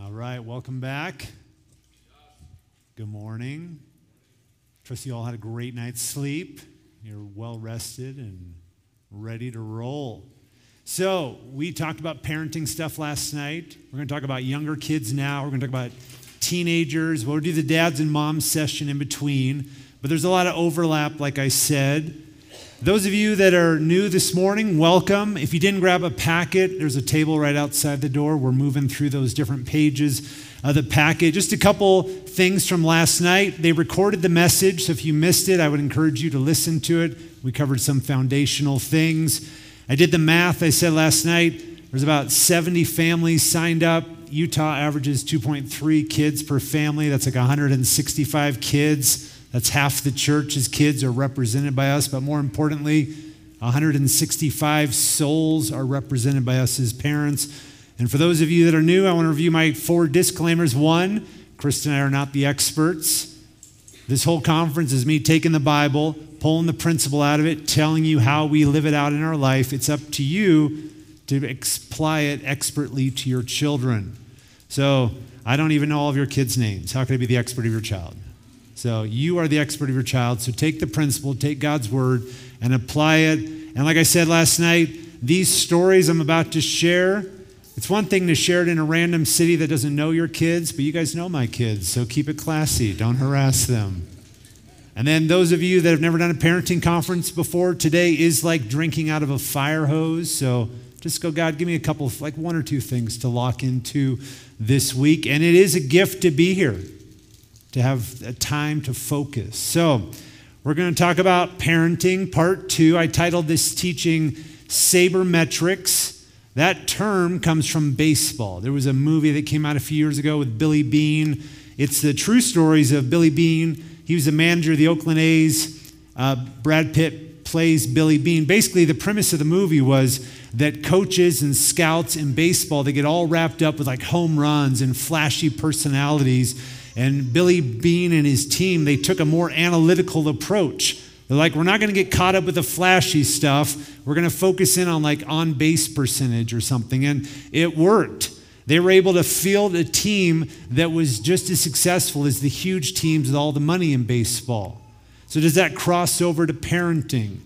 All right, welcome back. Good morning. Trust you all had a great night's sleep. You're well rested and ready to roll. So, we talked about parenting stuff last night. We're going to talk about younger kids now. We're going to talk about teenagers. We'll do the dads and moms session in between. But there's a lot of overlap, like I said. Those of you that are new this morning, welcome. If you didn't grab a packet, there's a table right outside the door. We're moving through those different pages of the packet. Just a couple things from last night. They recorded the message, so if you missed it, I would encourage you to listen to it. We covered some foundational things. I did the math, I said last night, there's about 70 families signed up. Utah averages 2.3 kids per family. That's like 165 kids. That's half the church's kids are represented by us, but more importantly, 165 souls are represented by us as parents. And for those of you that are new, I want to review my four disclaimers. One, Kristen and I are not the experts. This whole conference is me taking the Bible, pulling the principle out of it, telling you how we live it out in our life. It's up to you to apply it expertly to your children. So I don't even know all of your kids' names. How can I be the expert of your child? So you are the expert of your child. So take the principle, take God's word, and apply it. And like I said last night, these stories I'm about to share, it's one thing to share it in a random city that doesn't know your kids, but you guys know my kids, so keep it classy. Don't harass them. And then those of you that have never done a parenting conference before, today is like drinking out of a fire hose. So just go, God, give me a couple, like one or two things to lock into this week. And it is a gift to be here to have a time to focus. So, we're going to talk about parenting, part two. I titled this teaching Sabermetrics. That term comes from baseball. There was a movie that came out a few years ago with Billy Beane. It's the true stories of Billy Beane. He was the manager of the Oakland A's. Uh, Brad Pitt plays Billy Beane. Basically, the premise of the movie was that coaches and scouts in baseball, they get all wrapped up with like home runs and flashy personalities and Billy Beane and his team, they took a more analytical approach. They're like, we're not going to get caught up with the flashy stuff. We're going to focus in on like on base percentage or something. And it worked. They were able to field a team that was just as successful as the huge teams with all the money in baseball. So, does that cross over to parenting?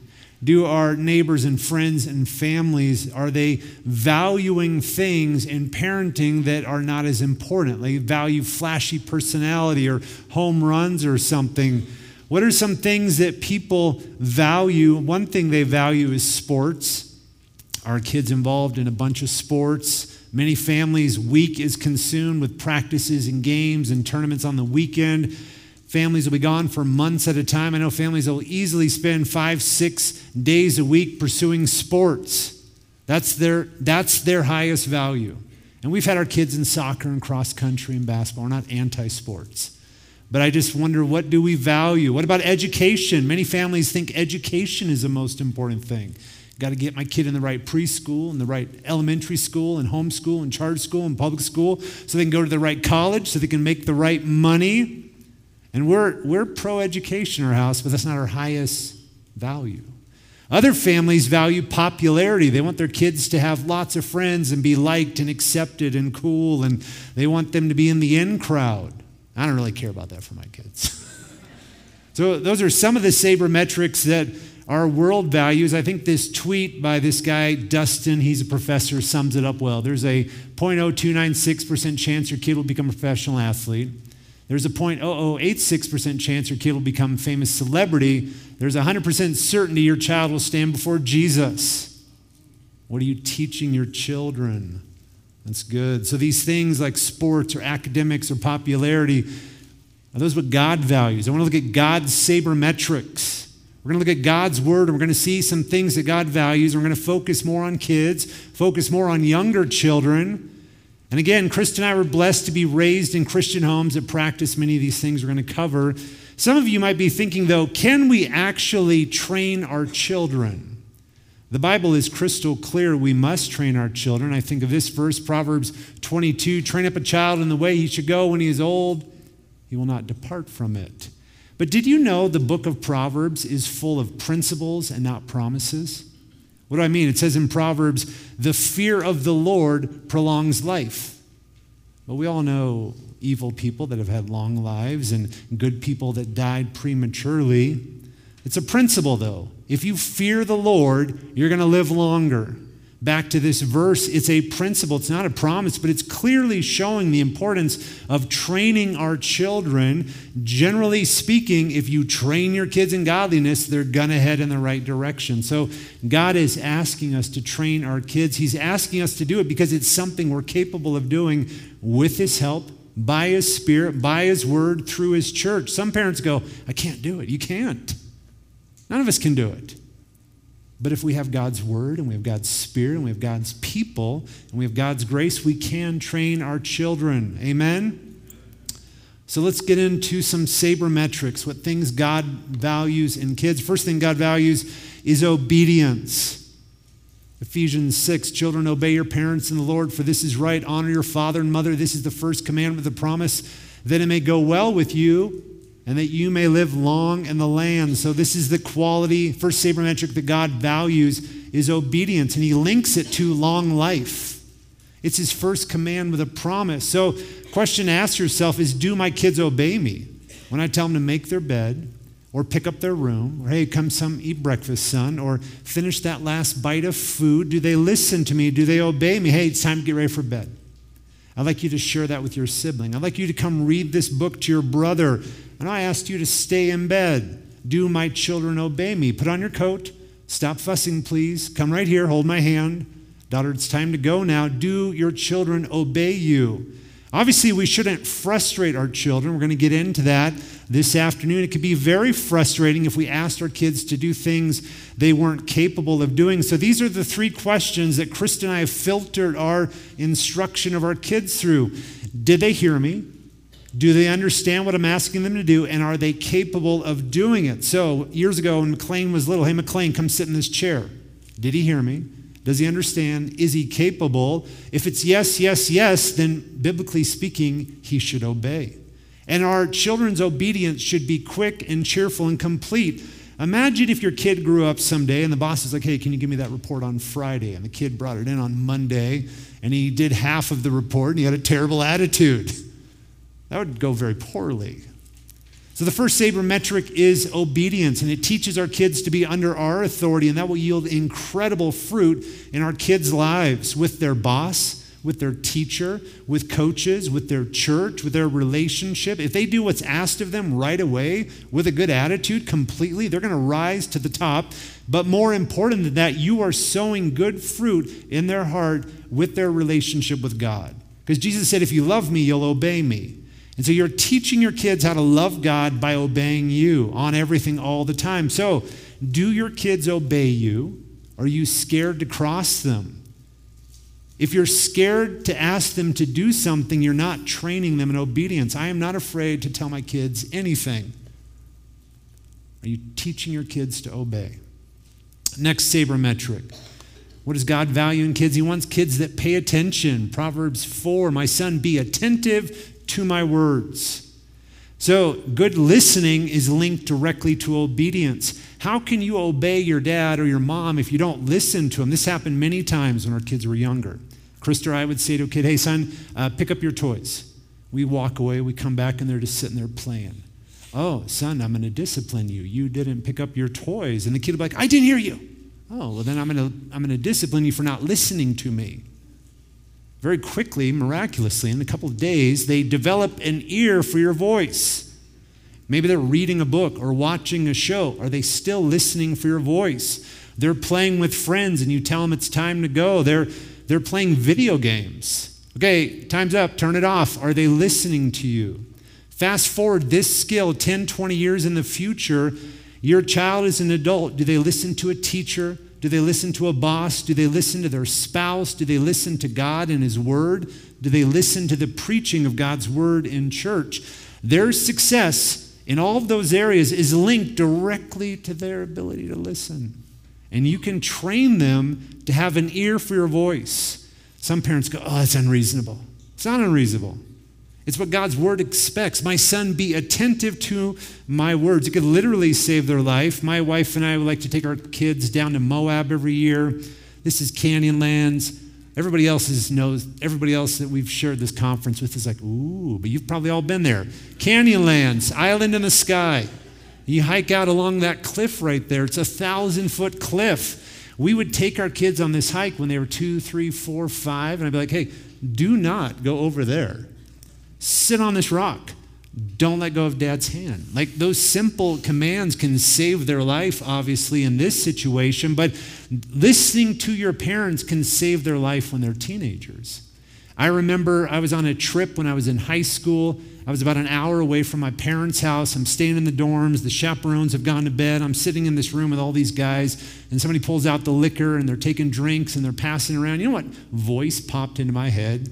Do our neighbors and friends and families, are they valuing things in parenting that are not as important? They value flashy personality or home runs or something. What are some things that people value? One thing they value is sports. Our kids involved in a bunch of sports. Many families' week is consumed with practices and games and tournaments on the weekend. Families will be gone for months at a time. I know families will easily spend five, six days a week pursuing sports. That's their, that's their highest value. And we've had our kids in soccer and cross country and basketball. We're not anti sports. But I just wonder what do we value? What about education? Many families think education is the most important thing. Got to get my kid in the right preschool and the right elementary school and homeschool and charter school and public school so they can go to the right college so they can make the right money. And we're, we're pro education in our house, but that's not our highest value. Other families value popularity. They want their kids to have lots of friends and be liked and accepted and cool, and they want them to be in the in crowd. I don't really care about that for my kids. so, those are some of the sabermetrics that our world values. I think this tweet by this guy, Dustin, he's a professor, sums it up well. There's a 0.0296% chance your kid will become a professional athlete. There's a 0.0086% chance your kid will become a famous celebrity. There's a 100% certainty your child will stand before Jesus. What are you teaching your children? That's good. So these things like sports or academics or popularity, are those what God values? I want to look at God's sabermetrics. We're going to look at God's word and we're going to see some things that God values. We're going to focus more on kids, focus more on younger children. And again, Kristen and I were blessed to be raised in Christian homes that practice many of these things we're going to cover. Some of you might be thinking, though, can we actually train our children? The Bible is crystal clear we must train our children. I think of this verse, Proverbs 22 train up a child in the way he should go when he is old, he will not depart from it. But did you know the book of Proverbs is full of principles and not promises? What do I mean? It says in Proverbs, the fear of the Lord prolongs life. But we all know evil people that have had long lives and good people that died prematurely. It's a principle, though. If you fear the Lord, you're going to live longer back to this verse, it's a principle. It's not a promise, but it's clearly showing the importance of training our children. Generally speaking, if you train your kids in godliness, they're going to head in the right direction. So God is asking us to train our kids. He's asking us to do it because it's something we're capable of doing with His help. By his spirit, by his word, through his church. Some parents go, I can't do it. You can't. None of us can do it. But if we have God's word and we have God's spirit and we have God's people and we have God's grace, we can train our children. Amen? So let's get into some sabermetrics, what things God values in kids. First thing God values is obedience. Ephesians 6 Children, obey your parents in the Lord, for this is right. Honor your father and mother. This is the first commandment the promise that it may go well with you and that you may live long in the land. So this is the quality, first sabermetric that God values is obedience, and he links it to long life. It's his first command with a promise. So, question to ask yourself is do my kids obey me when I tell them to make their bed or pick up their room or hey, come some eat breakfast, son, or finish that last bite of food? Do they listen to me? Do they obey me? Hey, it's time to get ready for bed. I'd like you to share that with your sibling. I'd like you to come read this book to your brother and I asked you to stay in bed. Do my children obey me? Put on your coat. Stop fussing, please. Come right here. Hold my hand. Daughter, it's time to go now. Do your children obey you? Obviously, we shouldn't frustrate our children. We're going to get into that this afternoon. It could be very frustrating if we asked our kids to do things they weren't capable of doing. So, these are the three questions that Krista and I have filtered our instruction of our kids through. Did they hear me? Do they understand what I'm asking them to do? And are they capable of doing it? So, years ago when McLean was little, hey, McLean, come sit in this chair. Did he hear me? Does he understand? Is he capable? If it's yes, yes, yes, then biblically speaking, he should obey. And our children's obedience should be quick and cheerful and complete. Imagine if your kid grew up someday and the boss is like, hey, can you give me that report on Friday? And the kid brought it in on Monday and he did half of the report and he had a terrible attitude. That would go very poorly. So, the first sabermetric is obedience, and it teaches our kids to be under our authority, and that will yield incredible fruit in our kids' lives with their boss, with their teacher, with coaches, with their church, with their relationship. If they do what's asked of them right away with a good attitude completely, they're going to rise to the top. But more important than that, you are sowing good fruit in their heart with their relationship with God. Because Jesus said, If you love me, you'll obey me. And so you're teaching your kids how to love God by obeying you on everything all the time. So, do your kids obey you? Are you scared to cross them? If you're scared to ask them to do something, you're not training them in obedience. I am not afraid to tell my kids anything. Are you teaching your kids to obey? Next sabermetric. What does God value in kids? He wants kids that pay attention. Proverbs 4 My son, be attentive to my words. So, good listening is linked directly to obedience. How can you obey your dad or your mom if you don't listen to them? This happened many times when our kids were younger. Krista, or I would say to a kid, hey, son, uh, pick up your toys. We walk away, we come back, and they're just sitting there playing. Oh, son, I'm going to discipline you. You didn't pick up your toys. And the kid will be like, I didn't hear you. Oh, well, then I'm going to I'm going to discipline you for not listening to me very quickly, miraculously, in a couple of days, they develop an ear for your voice. Maybe they're reading a book or watching a show. Are they still listening for your voice? They're playing with friends and you tell them it's time to go. They're, they're playing video games. Okay, time's up, turn it off. Are they listening to you? Fast forward this skill 10, 20 years in the future, your child is an adult. Do they listen to a teacher? Do they listen to a boss? Do they listen to their spouse? Do they listen to God and His Word? Do they listen to the preaching of God's Word in church? Their success in all of those areas is linked directly to their ability to listen. And you can train them to have an ear for your voice. Some parents go, Oh, that's unreasonable. It's not unreasonable. It's what God's word expects. My son, be attentive to my words. It could literally save their life. My wife and I would like to take our kids down to Moab every year. This is Canyonlands. Everybody else is, knows, everybody else that we've shared this conference with is like, ooh, but you've probably all been there. Canyonlands, island in the sky. You hike out along that cliff right there. It's a thousand foot cliff. We would take our kids on this hike when they were two, three, four, five, and I'd be like, hey, do not go over there sit on this rock. Don't let go of dad's hand. Like those simple commands can save their life, obviously, in this situation, but listening to your parents can save their life when they're teenagers. I remember I was on a trip when I was in high school. I was about an hour away from my parents' house. I'm staying in the dorms. The chaperones have gone to bed. I'm sitting in this room with all these guys, and somebody pulls out the liquor and they're taking drinks and they're passing around. You know what voice popped into my head?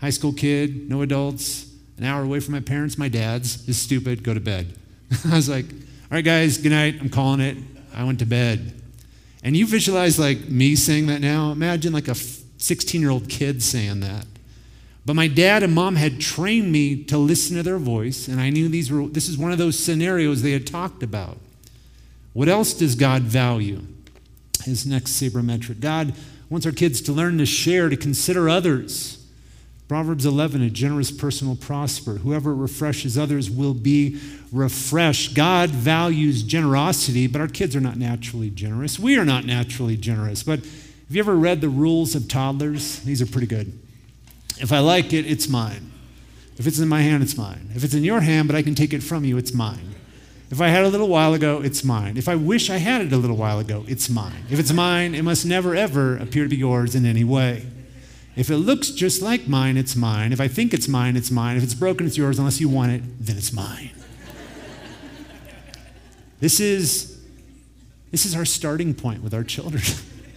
High school kid, no adults, an hour away from my parents, my dad's, is stupid, go to bed. I was like, all right, guys, good night, I'm calling it. I went to bed. And you visualize like me saying that now. Imagine like a 16 year old kid saying that. But my dad and mom had trained me to listen to their voice, and I knew these were, this is one of those scenarios they had talked about. What else does God value? His next sabermetric. God wants our kids to learn to share, to consider others. Proverbs 11, a generous person will prosper. Whoever refreshes others will be refreshed. God values generosity, but our kids are not naturally generous. We are not naturally generous. But have you ever read the rules of toddlers? These are pretty good. If I like it, it's mine. If it's in my hand, it's mine. If it's in your hand, but I can take it from you, it's mine. If I had it a little while ago, it's mine. If I wish I had it a little while ago, it's mine. If it's mine, it must never, ever appear to be yours in any way. If it looks just like mine, it's mine. If I think it's mine, it's mine. If it's broken, it's yours. Unless you want it, then it's mine. this is this is our starting point with our children.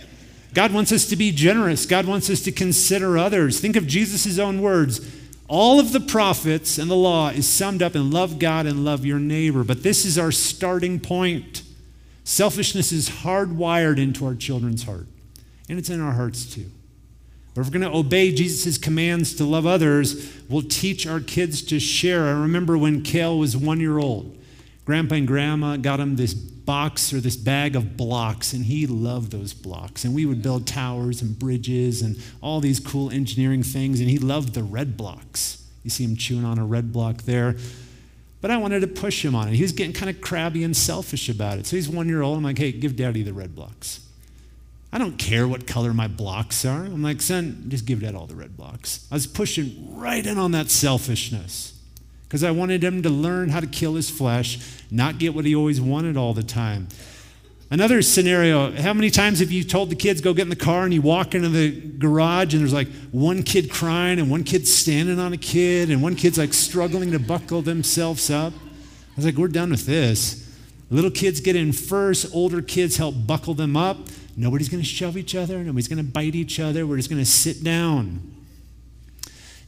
God wants us to be generous. God wants us to consider others. Think of Jesus' own words. All of the prophets and the law is summed up in love God and love your neighbor. But this is our starting point. Selfishness is hardwired into our children's heart, and it's in our hearts too. But if we're going to obey Jesus' commands to love others, we'll teach our kids to share. I remember when Kale was one year old, Grandpa and Grandma got him this box or this bag of blocks, and he loved those blocks. And we would build towers and bridges and all these cool engineering things, and he loved the red blocks. You see him chewing on a red block there. But I wanted to push him on it. He was getting kind of crabby and selfish about it. So he's one year old. I'm like, hey, give daddy the red blocks. I don't care what color my blocks are. I'm like, son, just give dad all the red blocks. I was pushing right in on that selfishness because I wanted him to learn how to kill his flesh, not get what he always wanted all the time. Another scenario how many times have you told the kids, go get in the car, and you walk into the garage, and there's like one kid crying, and one kid standing on a kid, and one kid's like struggling to buckle themselves up? I was like, we're done with this. Little kids get in first, older kids help buckle them up. Nobody's going to shove each other. Nobody's going to bite each other. We're just going to sit down.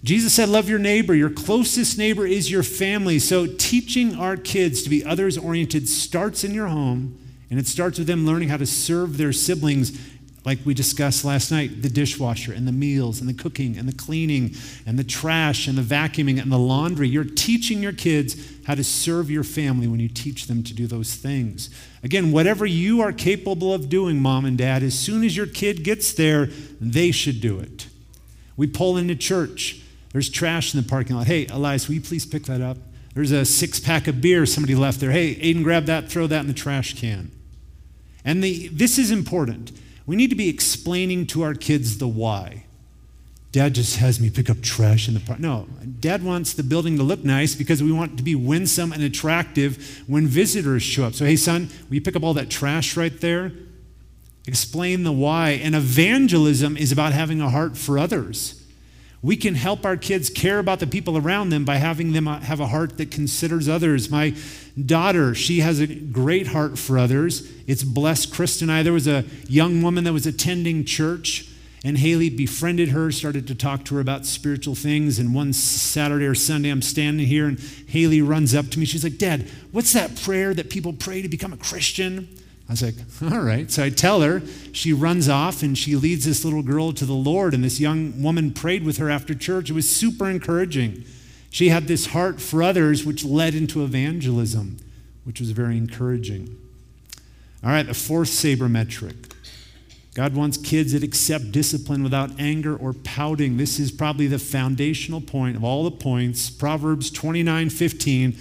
Jesus said, Love your neighbor. Your closest neighbor is your family. So, teaching our kids to be others oriented starts in your home, and it starts with them learning how to serve their siblings, like we discussed last night the dishwasher, and the meals, and the cooking, and the cleaning, and the trash, and the vacuuming, and the laundry. You're teaching your kids how to serve your family when you teach them to do those things. Again, whatever you are capable of doing, mom and dad, as soon as your kid gets there, they should do it. We pull into church. There's trash in the parking lot. Hey, Elias, will you please pick that up? There's a six pack of beer somebody left there. Hey, Aiden, grab that, throw that in the trash can. And the, this is important. We need to be explaining to our kids the why. Dad just has me pick up trash in the park. No, Dad wants the building to look nice because we want it to be winsome and attractive when visitors show up. So, hey, son, will you pick up all that trash right there? Explain the why. And evangelism is about having a heart for others. We can help our kids care about the people around them by having them uh, have a heart that considers others. My daughter, she has a great heart for others. It's blessed Kristen and I. There was a young woman that was attending church and Haley befriended her, started to talk to her about spiritual things. And one Saturday or Sunday, I'm standing here, and Haley runs up to me. She's like, Dad, what's that prayer that people pray to become a Christian? I was like, all right. So I tell her, she runs off and she leads this little girl to the Lord. And this young woman prayed with her after church. It was super encouraging. She had this heart for others, which led into evangelism, which was very encouraging. All right, the fourth sabermetric. God wants kids that accept discipline without anger or pouting. This is probably the foundational point of all the points. Proverbs 29 15.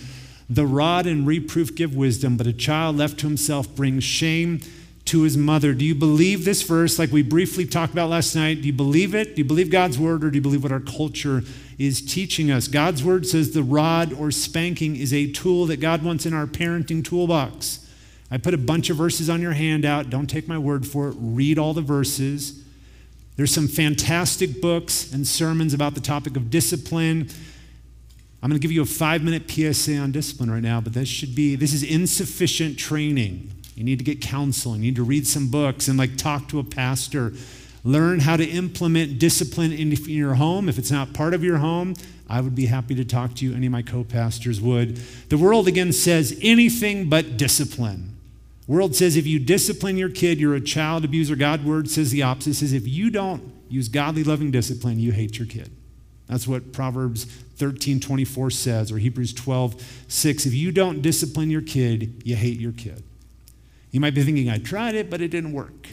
The rod and reproof give wisdom, but a child left to himself brings shame to his mother. Do you believe this verse, like we briefly talked about last night? Do you believe it? Do you believe God's word, or do you believe what our culture is teaching us? God's word says the rod or spanking is a tool that God wants in our parenting toolbox. I put a bunch of verses on your handout. Don't take my word for it. Read all the verses. There's some fantastic books and sermons about the topic of discipline. I'm going to give you a five minute PSA on discipline right now, but this should be, this is insufficient training. You need to get counseling. You need to read some books and like talk to a pastor. Learn how to implement discipline in your home. If it's not part of your home, I would be happy to talk to you. Any of my co pastors would. The world again says anything but discipline world says if you discipline your kid, you're a child abuser. God word says the opposite. It says if you don't use godly loving discipline, you hate your kid. That's what Proverbs 13, 24 says, or Hebrews 12, 6. If you don't discipline your kid, you hate your kid. You might be thinking, I tried it, but it didn't work.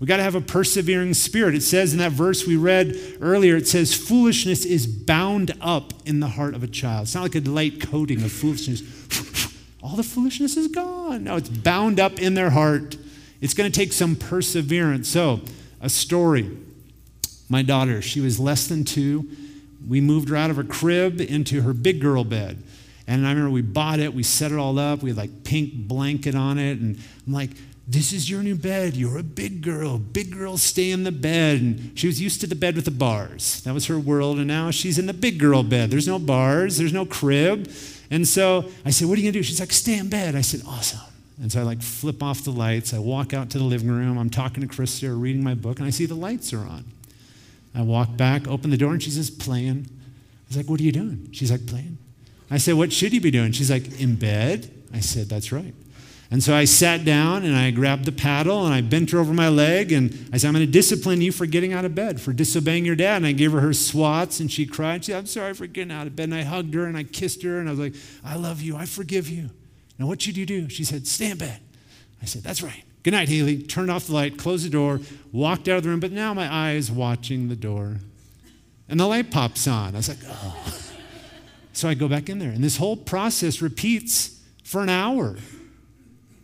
We got to have a persevering spirit. It says in that verse we read earlier, it says, foolishness is bound up in the heart of a child. It's not like a light coating of foolishness all the foolishness is gone. No, it's bound up in their heart. It's going to take some perseverance. So, a story. My daughter, she was less than two. We moved her out of her crib into her big girl bed. And I remember we bought it, we set it all up, we had like pink blanket on it. And I'm like, this is your new bed. You're a big girl. Big girls stay in the bed. And she was used to the bed with the bars. That was her world. And now she's in the big girl bed. There's no bars, there's no crib. And so I said, What are you going to do? She's like, Stay in bed. I said, Awesome. And so I like flip off the lights. I walk out to the living room. I'm talking to Krista or reading my book, and I see the lights are on. I walk back, open the door, and she's just playing. I was like, What are you doing? She's like, Playing. I said, What should you be doing? She's like, In bed. I said, That's right. And so I sat down and I grabbed the paddle and I bent her over my leg and I said, I'm going to discipline you for getting out of bed, for disobeying your dad. And I gave her her swats and she cried. She said, I'm sorry for getting out of bed. And I hugged her and I kissed her and I was like, I love you. I forgive you. Now, what should you do? She said, Stay in bed. I said, That's right. Good night, Haley. Turned off the light, closed the door, walked out of the room, but now my eye is watching the door. And the light pops on. I was like, Oh. So I go back in there. And this whole process repeats for an hour.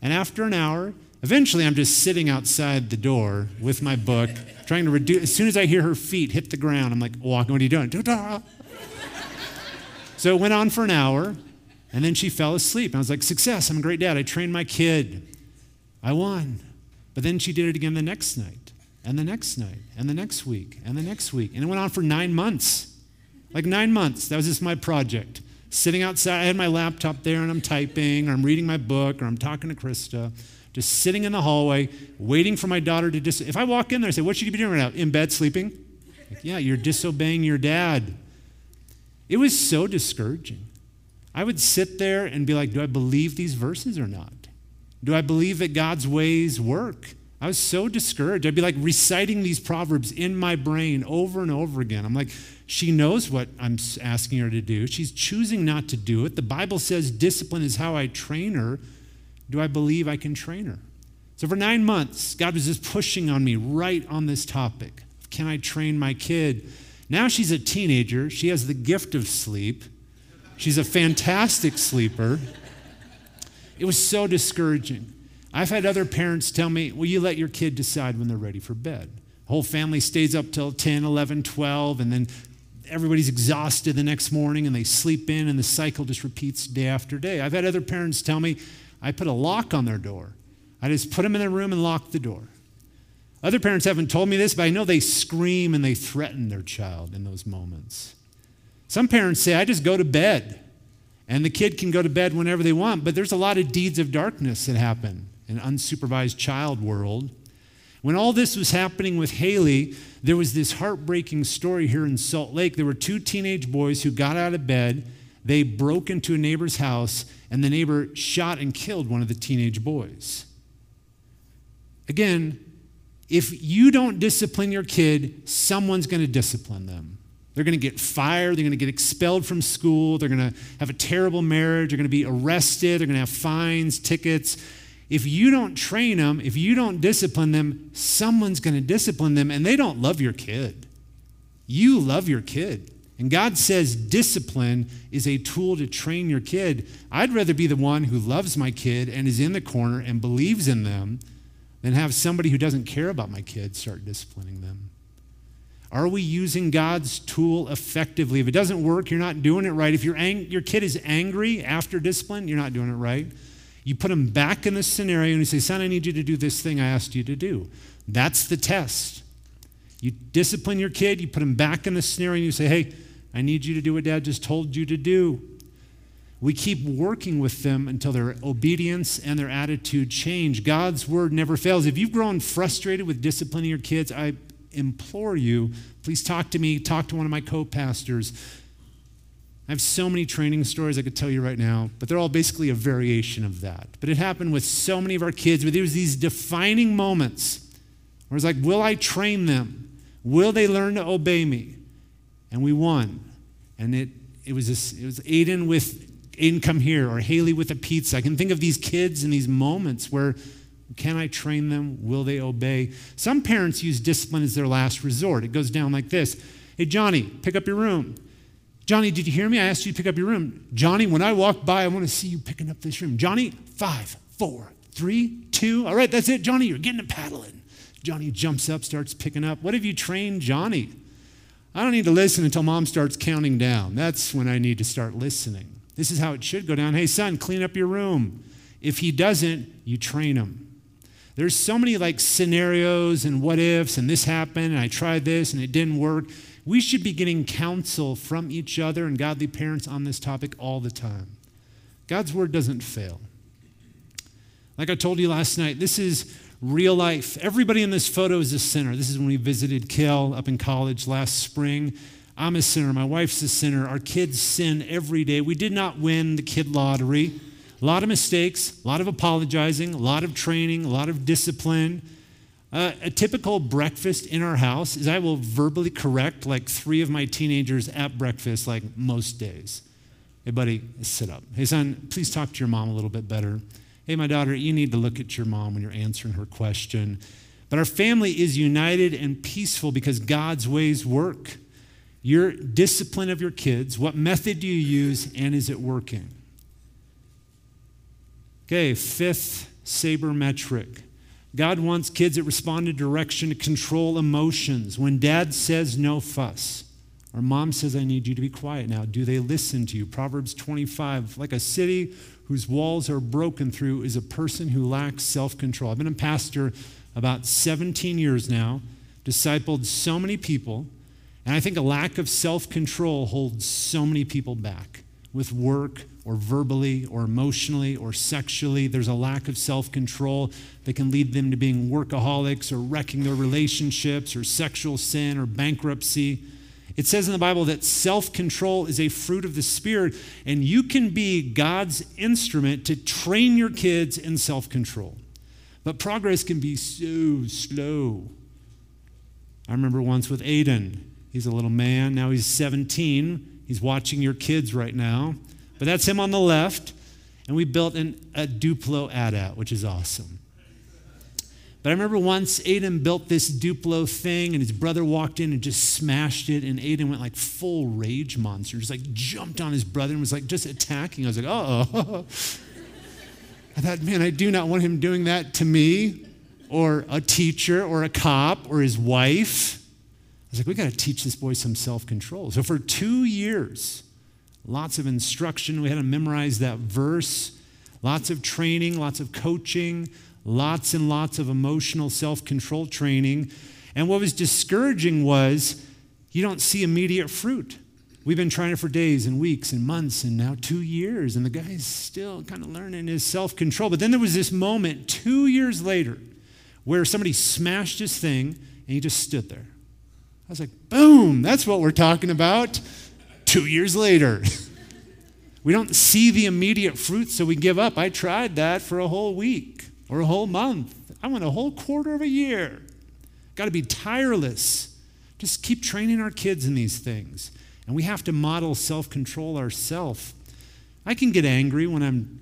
And after an hour, eventually I'm just sitting outside the door with my book, trying to reduce. As soon as I hear her feet hit the ground, I'm like, walking, what are you doing? so it went on for an hour, and then she fell asleep. I was like, success, I'm a great dad. I trained my kid. I won. But then she did it again the next night, and the next night, and the next week, and the next week. And it went on for nine months. Like nine months. That was just my project sitting outside. I had my laptop there and I'm typing, or I'm reading my book, or I'm talking to Krista, just sitting in the hallway, waiting for my daughter to dis. If I walk in there, I say, What should you be doing right now? In bed sleeping? Like, yeah, you're disobeying your dad. It was so discouraging. I would sit there and be like, Do I believe these verses or not? Do I believe that God's ways work? I was so discouraged. I'd be like reciting these proverbs in my brain over and over again. I'm like, she knows what I'm asking her to do. She's choosing not to do it. The Bible says discipline is how I train her. Do I believe I can train her? So for nine months, God was just pushing on me right on this topic. Can I train my kid? Now she's a teenager. She has the gift of sleep. She's a fantastic sleeper. It was so discouraging. I've had other parents tell me, Will you let your kid decide when they're ready for bed? The whole family stays up till 10, 11, 12, and then everybody's exhausted the next morning and they sleep in, and the cycle just repeats day after day. I've had other parents tell me, I put a lock on their door. I just put them in their room and lock the door. Other parents haven't told me this, but I know they scream and they threaten their child in those moments. Some parents say, I just go to bed, and the kid can go to bed whenever they want, but there's a lot of deeds of darkness that happen in an unsupervised child world. When all this was happening with Haley, there was this heartbreaking story here in Salt Lake. There were two teenage boys who got out of bed, they broke into a neighbor's house, and the neighbor shot and killed one of the teenage boys. Again, if you don't discipline your kid, someone's going to discipline them. They're going to get fired. They're going to get expelled from school. They're going to have a terrible marriage. They're going to be arrested. They're going to have fines, tickets. If you don't train them, if you don't discipline them, someone's going to discipline them, and they don't love your kid. You love your kid. And God says discipline is a tool to train your kid. I'd rather be the one who loves my kid and is in the corner and believes in them than have somebody who doesn't care about my kid start disciplining them. Are we using God's tool effectively? If it doesn't work, you're not doing it right. If ang- your kid is angry after discipline, you're not doing it right. You put them back in the scenario and you say, Son, I need you to do this thing I asked you to do. That's the test. You discipline your kid, you put him back in the scenario, and you say, Hey, I need you to do what dad just told you to do. We keep working with them until their obedience and their attitude change. God's word never fails. If you've grown frustrated with disciplining your kids, I implore you, please talk to me, talk to one of my co pastors. I have so many training stories I could tell you right now, but they're all basically a variation of that. But it happened with so many of our kids where there was these defining moments where it's like, will I train them? Will they learn to obey me? And we won. And it, it was this, it was Aiden with Aiden come here or Haley with a pizza. I can think of these kids and these moments where can I train them? Will they obey? Some parents use discipline as their last resort. It goes down like this Hey, Johnny, pick up your room. Johnny, did you hear me? I asked you to pick up your room. Johnny, when I walk by, I want to see you picking up this room. Johnny, five, four, three, two. All right, that's it. Johnny, you're getting a paddling. Johnny jumps up, starts picking up. What have you trained Johnny? I don't need to listen until mom starts counting down. That's when I need to start listening. This is how it should go down. Hey, son, clean up your room. If he doesn't, you train him. There's so many like scenarios and what ifs, and this happened, and I tried this, and it didn't work. We should be getting counsel from each other and godly parents on this topic all the time. God's word doesn't fail. Like I told you last night, this is real life. Everybody in this photo is a sinner. This is when we visited Kale up in college last spring. I'm a sinner. My wife's a sinner. Our kids sin every day. We did not win the kid lottery. A lot of mistakes, a lot of apologizing, a lot of training, a lot of discipline. Uh, a typical breakfast in our house is I will verbally correct like three of my teenagers at breakfast, like most days. Hey, buddy, sit up. Hey, son, please talk to your mom a little bit better. Hey, my daughter, you need to look at your mom when you're answering her question. But our family is united and peaceful because God's ways work. Your discipline of your kids, what method do you use, and is it working? Okay, fifth sabermetric. God wants kids that respond to direction to control emotions. When dad says no fuss, or mom says, I need you to be quiet now, do they listen to you? Proverbs 25, like a city whose walls are broken through is a person who lacks self control. I've been a pastor about 17 years now, discipled so many people, and I think a lack of self control holds so many people back with work or verbally or emotionally or sexually. There's a lack of self control that can lead them to being workaholics or wrecking their relationships or sexual sin or bankruptcy. It says in the Bible that self control is a fruit of the Spirit, and you can be God's instrument to train your kids in self control. But progress can be so slow. I remember once with Aiden. He's a little man, now he's 17. He's watching your kids right now. But that's him on the left. And we built an, a Duplo AT-AT, which is awesome. But I remember once Aiden built this Duplo thing, and his brother walked in and just smashed it, and Aiden went like full rage monster, just like jumped on his brother and was like just attacking. I was like, uh oh. I thought, man, I do not want him doing that to me, or a teacher, or a cop, or his wife. I was like, we got to teach this boy some self control. So for two years, lots of instruction. We had to memorize that verse, lots of training, lots of coaching lots and lots of emotional self control training. And what was discouraging was you don't see immediate fruit. We've been trying it for days and weeks and months and now two years, and the guy's still kind of learning his self control. But then there was this moment two years later where somebody smashed his thing and he just stood there. I was like, boom, that's what we're talking about. Two years later. we don't see the immediate fruit, so we give up. I tried that for a whole week or a whole month. I went a whole quarter of a year. Got to be tireless Just keep training our kids in these things. And we have to model self control ourselves. I can get angry when I'm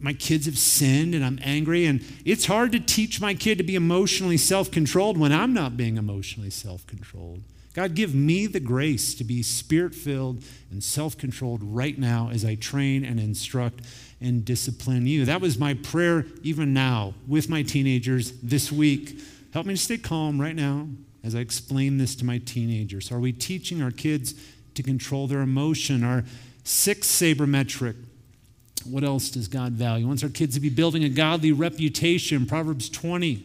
my kids have sinned and I'm angry and it's hard to teach my kid to be emotionally self-controlled when I'm not being emotionally self-controlled. God give me the grace to be spirit-filled and self-controlled right now as I train and instruct and discipline you. That was my prayer even now with my teenagers this week. Help me to stay calm right now as I explain this to my teenagers. Are we teaching our kids to control their emotion? Our sixth sabermetric. What else does God value? He wants our kids to be building a godly reputation. Proverbs 20.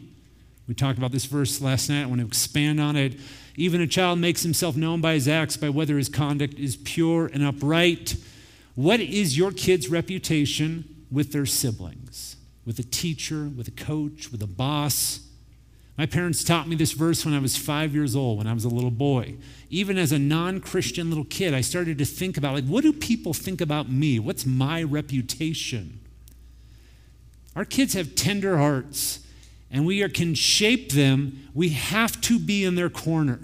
We talked about this verse last night. I want to expand on it. Even a child makes himself known by his acts, by whether his conduct is pure and upright. What is your kid's reputation with their siblings? With a teacher, with a coach, with a boss? My parents taught me this verse when I was five years old, when I was a little boy. Even as a non Christian little kid, I started to think about, like, what do people think about me? What's my reputation? Our kids have tender hearts, and we are, can shape them. We have to be in their corner.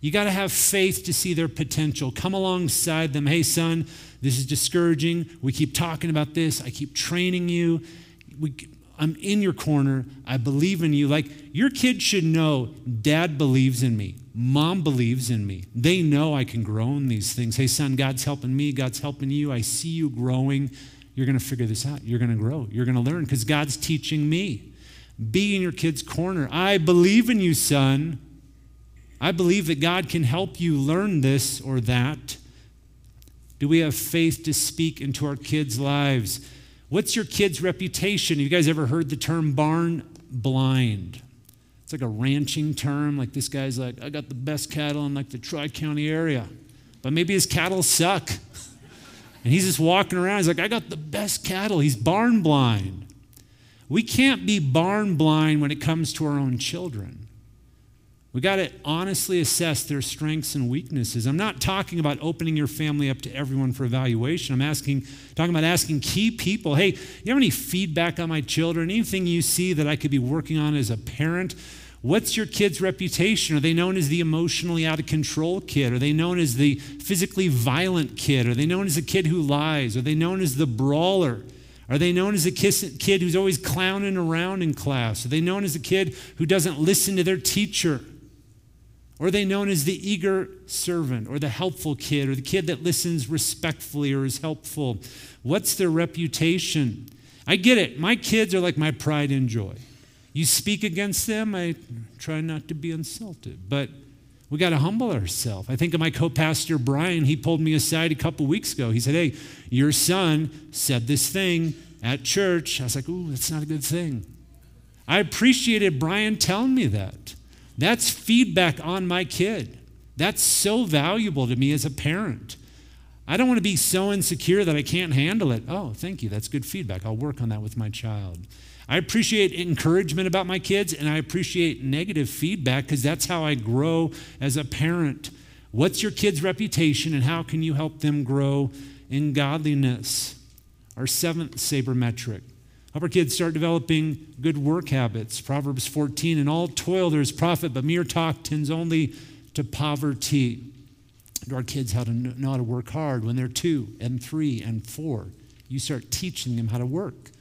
You got to have faith to see their potential. Come alongside them. Hey, son, this is discouraging. We keep talking about this. I keep training you. We, I'm in your corner. I believe in you. Like your kids should know dad believes in me. Mom believes in me. They know I can grow in these things. Hey, son, God's helping me. God's helping you. I see you growing. You're going to figure this out. You're going to grow. You're going to learn because God's teaching me. Be in your kid's corner. I believe in you, son. I believe that God can help you learn this or that. Do we have faith to speak into our kids' lives? What's your kid's reputation? Have you guys ever heard the term barn blind? It's like a ranching term. Like this guy's like, I got the best cattle in like the Tri County area. But maybe his cattle suck. And he's just walking around. He's like, I got the best cattle. He's barn blind. We can't be barn blind when it comes to our own children. We got to honestly assess their strengths and weaknesses. I'm not talking about opening your family up to everyone for evaluation. I'm asking, talking about asking key people, hey, you have any feedback on my children? Anything you see that I could be working on as a parent? What's your kid's reputation? Are they known as the emotionally out of control kid? Are they known as the physically violent kid? Are they known as the kid who lies? Are they known as the brawler? Are they known as the kid who's always clowning around in class? Are they known as a kid who doesn't listen to their teacher? Or are they known as the eager servant or the helpful kid or the kid that listens respectfully or is helpful? What's their reputation? I get it. My kids are like my pride and joy. You speak against them, I try not to be insulted. But we got to humble ourselves. I think of my co pastor, Brian. He pulled me aside a couple weeks ago. He said, Hey, your son said this thing at church. I was like, Ooh, that's not a good thing. I appreciated Brian telling me that. That's feedback on my kid. That's so valuable to me as a parent. I don't want to be so insecure that I can't handle it. Oh, thank you. That's good feedback. I'll work on that with my child. I appreciate encouragement about my kids and I appreciate negative feedback because that's how I grow as a parent. What's your kid's reputation and how can you help them grow in godliness? Our seventh sabermetric Help our kids start developing good work habits. Proverbs 14, in all toil there is profit, but mere talk tends only to poverty. To our kids how to know how to work hard when they're two and three and four. You start teaching them how to work.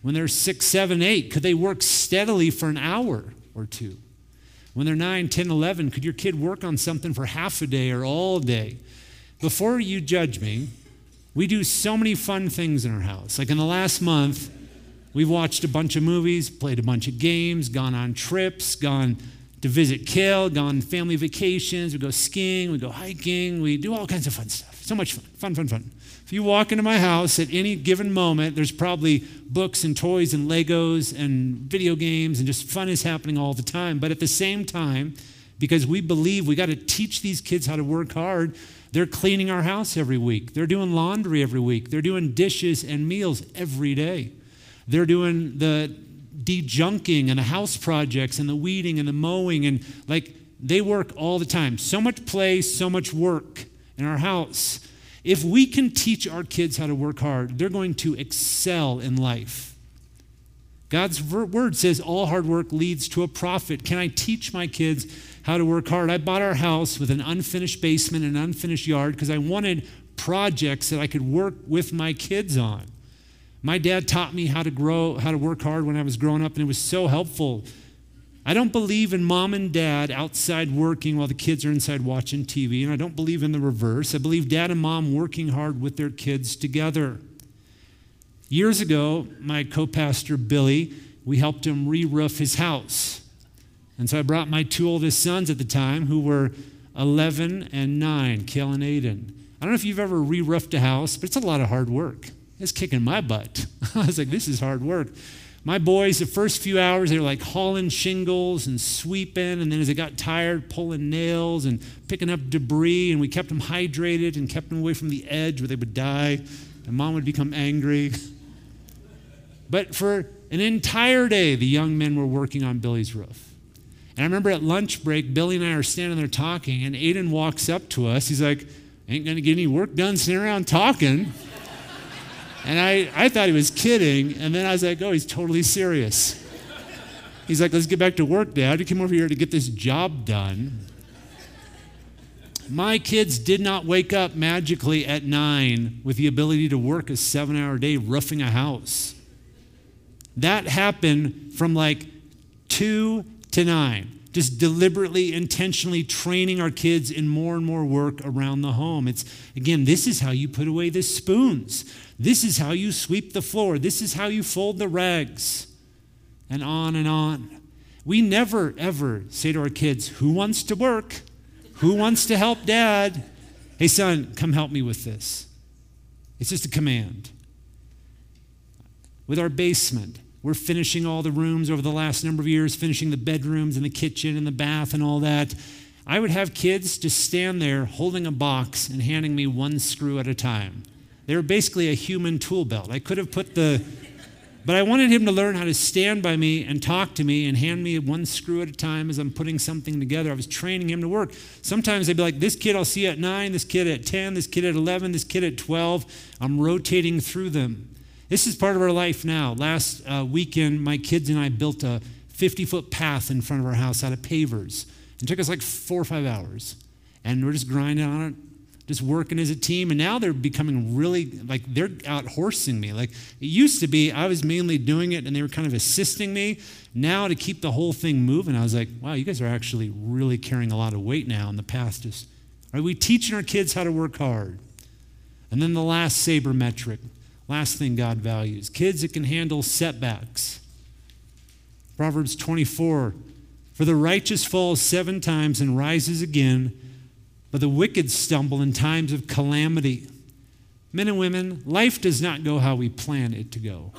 When they're six, seven, eight, could they work steadily for an hour or two? When they're nine, 10, 11, could your kid work on something for half a day or all day? Before you judge me, we do so many fun things in our house. Like in the last month, We've watched a bunch of movies, played a bunch of games, gone on trips, gone to visit Kale, gone family vacations. We go skiing, we go hiking, we do all kinds of fun stuff. So much fun, fun, fun, fun. If you walk into my house at any given moment, there's probably books and toys and Legos and video games, and just fun is happening all the time. But at the same time, because we believe we got to teach these kids how to work hard, they're cleaning our house every week. They're doing laundry every week. They're doing dishes and meals every day. They're doing the dejunking and the house projects and the weeding and the mowing and like they work all the time. So much play, so much work in our house. If we can teach our kids how to work hard, they're going to excel in life. God's word says all hard work leads to a profit. Can I teach my kids how to work hard. I bought our house with an unfinished basement and an unfinished yard because I wanted projects that I could work with my kids on. My dad taught me how to grow, how to work hard when I was growing up, and it was so helpful. I don't believe in mom and dad outside working while the kids are inside watching TV, and I don't believe in the reverse. I believe dad and mom working hard with their kids together. Years ago, my co pastor Billy, we helped him re roof his house. And so I brought my two oldest sons at the time, who were 11 and 9, Kale and Aiden. I don't know if you've ever re roofed a house, but it's a lot of hard work. It's kicking my butt. I was like, this is hard work. My boys, the first few hours, they were like hauling shingles and sweeping. And then as they got tired, pulling nails and picking up debris. And we kept them hydrated and kept them away from the edge where they would die. And mom would become angry. but for an entire day, the young men were working on Billy's roof. And I remember at lunch break, Billy and I are standing there talking, and Aiden walks up to us. He's like, Ain't gonna get any work done sitting around talking. And I, I thought he was kidding. And then I was like, oh, he's totally serious. He's like, let's get back to work, Dad. You came over here to get this job done. My kids did not wake up magically at nine with the ability to work a seven hour day roofing a house. That happened from like two to nine just deliberately, intentionally training our kids in more and more work around the home. It's, again, this is how you put away the spoons. This is how you sweep the floor. This is how you fold the rags. And on and on. We never, ever say to our kids, Who wants to work? Who wants to help dad? Hey, son, come help me with this. It's just a command. With our basement, we're finishing all the rooms over the last number of years, finishing the bedrooms and the kitchen and the bath and all that. I would have kids just stand there holding a box and handing me one screw at a time. They were basically a human tool belt. I could have put the, but I wanted him to learn how to stand by me and talk to me and hand me one screw at a time as I'm putting something together. I was training him to work. Sometimes they'd be like, this kid I'll see at nine, this kid at 10, this kid at 11, this kid at 12. I'm rotating through them. This is part of our life now. Last uh, weekend, my kids and I built a 50 foot path in front of our house out of pavers. It took us like four or five hours. And we're just grinding on it, just working as a team. And now they're becoming really, like, they're out horsing me. Like, it used to be I was mainly doing it and they were kind of assisting me. Now, to keep the whole thing moving, I was like, wow, you guys are actually really carrying a lot of weight now. In the past, just, are we teaching our kids how to work hard? And then the last sabermetric Last thing God values kids that can handle setbacks. Proverbs 24 For the righteous falls seven times and rises again, but the wicked stumble in times of calamity. Men and women, life does not go how we plan it to go.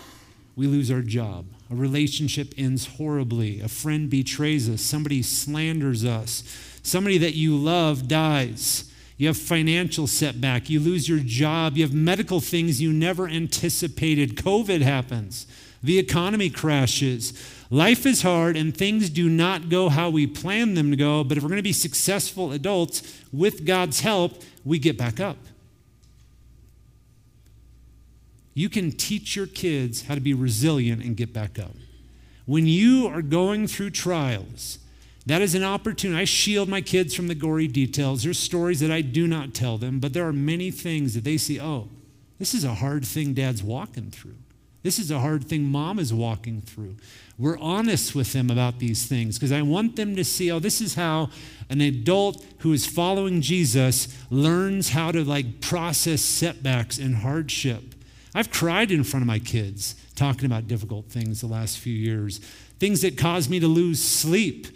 We lose our job. A relationship ends horribly. A friend betrays us. Somebody slanders us. Somebody that you love dies. You have financial setback. You lose your job. You have medical things you never anticipated. COVID happens. The economy crashes. Life is hard and things do not go how we plan them to go. But if we're going to be successful adults, with God's help, we get back up. You can teach your kids how to be resilient and get back up. When you are going through trials, that is an opportunity. I shield my kids from the gory details. There's stories that I do not tell them, but there are many things that they see oh, this is a hard thing dad's walking through. This is a hard thing mom is walking through. We're honest with them about these things because I want them to see, oh, this is how an adult who is following Jesus learns how to like process setbacks and hardship. I've cried in front of my kids talking about difficult things the last few years, things that caused me to lose sleep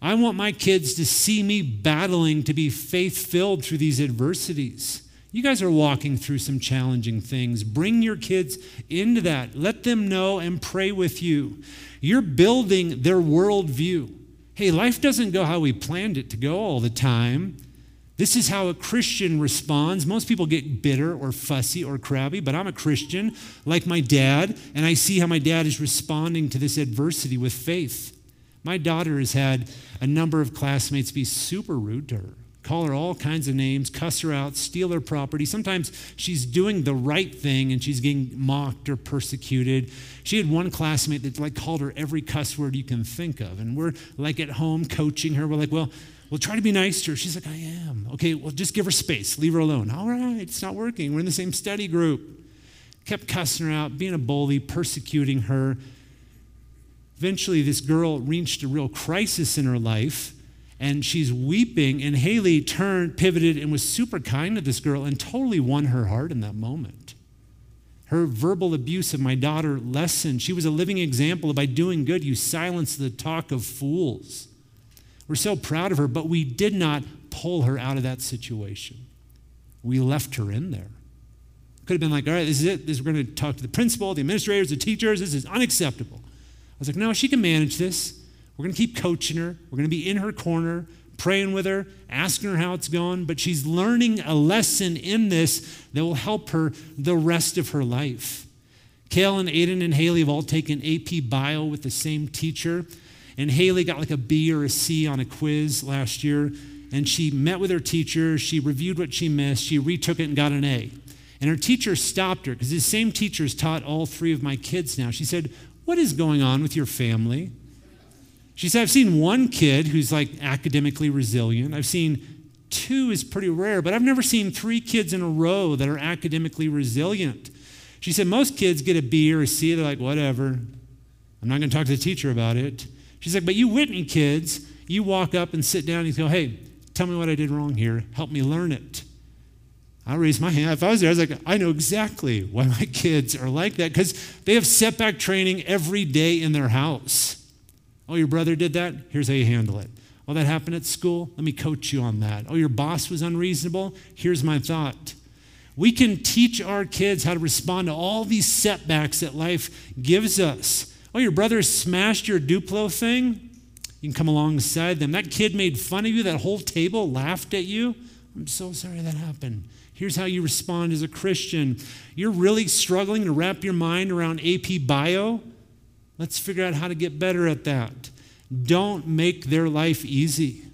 I want my kids to see me battling to be faith filled through these adversities. You guys are walking through some challenging things. Bring your kids into that. Let them know and pray with you. You're building their worldview. Hey, life doesn't go how we planned it to go all the time. This is how a Christian responds. Most people get bitter or fussy or crabby, but I'm a Christian like my dad, and I see how my dad is responding to this adversity with faith. My daughter has had a number of classmates be super rude to her, call her all kinds of names, cuss her out, steal her property. Sometimes she's doing the right thing and she's getting mocked or persecuted. She had one classmate that like called her every cuss word you can think of. And we're like at home coaching her. We're like, well, we'll try to be nice to her. She's like, I am. Okay, well, just give her space. Leave her alone. All right, it's not working. We're in the same study group. Kept cussing her out, being a bully, persecuting her. Eventually, this girl reached a real crisis in her life and she's weeping. And Haley turned, pivoted, and was super kind to this girl and totally won her heart in that moment. Her verbal abuse of my daughter lessened. She was a living example of by doing good, you silence the talk of fools. We're so proud of her, but we did not pull her out of that situation. We left her in there. Could have been like, all right, this is it. This, we're going to talk to the principal, the administrators, the teachers. This is unacceptable. I was like, no, she can manage this. We're going to keep coaching her. We're going to be in her corner, praying with her, asking her how it's going. But she's learning a lesson in this that will help her the rest of her life. Kale and Aiden and Haley have all taken AP Bio with the same teacher. And Haley got like a B or a C on a quiz last year. And she met with her teacher. She reviewed what she missed. She retook it and got an A. And her teacher stopped her because the same teacher has taught all three of my kids now. She said, What is going on with your family? She said, I've seen one kid who's like academically resilient. I've seen two is pretty rare, but I've never seen three kids in a row that are academically resilient. She said, most kids get a B or a C. They're like, whatever. I'm not going to talk to the teacher about it. She's like, but you Whitney kids, you walk up and sit down and you go, hey, tell me what I did wrong here. Help me learn it. I raised my hand. If I was there, I was like, I know exactly why my kids are like that because they have setback training every day in their house. Oh, your brother did that? Here's how you handle it. Oh, that happened at school? Let me coach you on that. Oh, your boss was unreasonable? Here's my thought. We can teach our kids how to respond to all these setbacks that life gives us. Oh, your brother smashed your Duplo thing? You can come alongside them. That kid made fun of you, that whole table laughed at you. I'm so sorry that happened. Here's how you respond as a Christian. You're really struggling to wrap your mind around AP Bio. Let's figure out how to get better at that. Don't make their life easy,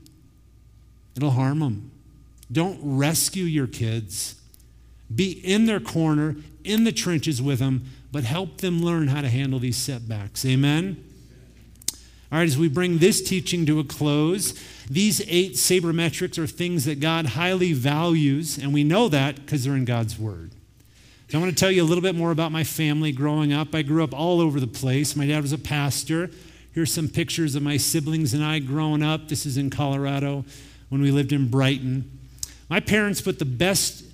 it'll harm them. Don't rescue your kids. Be in their corner, in the trenches with them, but help them learn how to handle these setbacks. Amen? All right, as we bring this teaching to a close, these eight sabermetrics are things that God highly values, and we know that because they're in God's Word. So I want to tell you a little bit more about my family growing up. I grew up all over the place. My dad was a pastor. Here's some pictures of my siblings and I growing up. This is in Colorado when we lived in Brighton. My parents put the best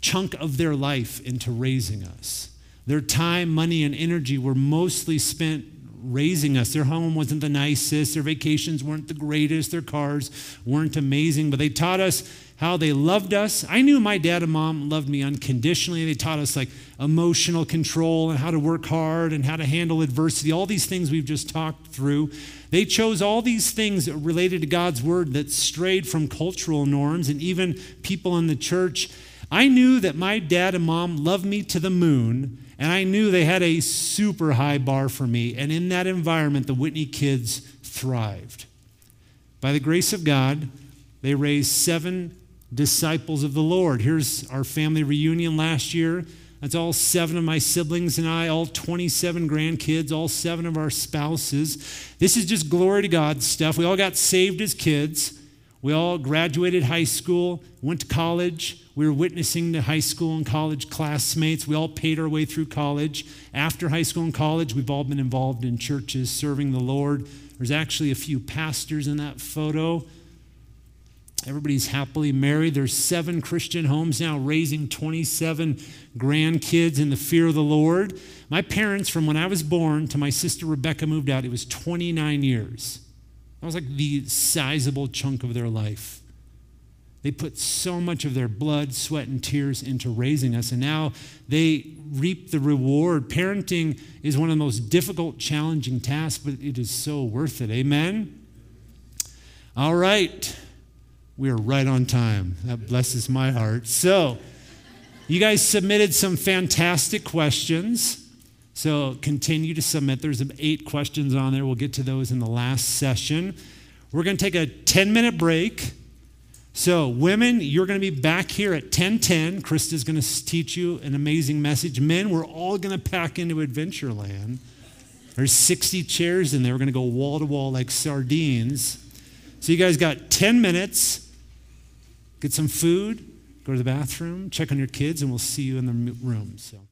chunk of their life into raising us. Their time, money, and energy were mostly spent raising us. Their home wasn't the nicest, their vacations weren't the greatest, their cars weren't amazing, but they taught us how they loved us. I knew my dad and mom loved me unconditionally. They taught us like emotional control and how to work hard and how to handle adversity, all these things we've just talked through. They chose all these things related to God's word that strayed from cultural norms and even people in the church. I knew that my dad and mom loved me to the moon, and I knew they had a super high bar for me. And in that environment, the Whitney kids thrived. By the grace of God, they raised seven disciples of the Lord. Here's our family reunion last year. That's all seven of my siblings and I, all 27 grandkids, all seven of our spouses. This is just glory to God stuff. We all got saved as kids. We all graduated high school, went to college. We were witnessing the high school and college classmates. We all paid our way through college. After high school and college, we've all been involved in churches serving the Lord. There's actually a few pastors in that photo. Everybody's happily married. There's seven Christian homes now raising 27 grandkids in the fear of the Lord. My parents, from when I was born to my sister Rebecca moved out, it was 29 years. That was like the sizable chunk of their life. They put so much of their blood, sweat, and tears into raising us, and now they reap the reward. Parenting is one of the most difficult, challenging tasks, but it is so worth it. Amen? All right. We are right on time. That blesses my heart. So, you guys submitted some fantastic questions. So, continue to submit. There's eight questions on there. We'll get to those in the last session. We're going to take a 10 minute break. So, women, you're going to be back here at 1010. Krista's going to teach you an amazing message. Men, we're all going to pack into Adventureland. There's 60 chairs in there. We're going to go wall to wall like sardines. So, you guys got 10 minutes. Get some food, go to the bathroom, check on your kids, and we'll see you in the room. So.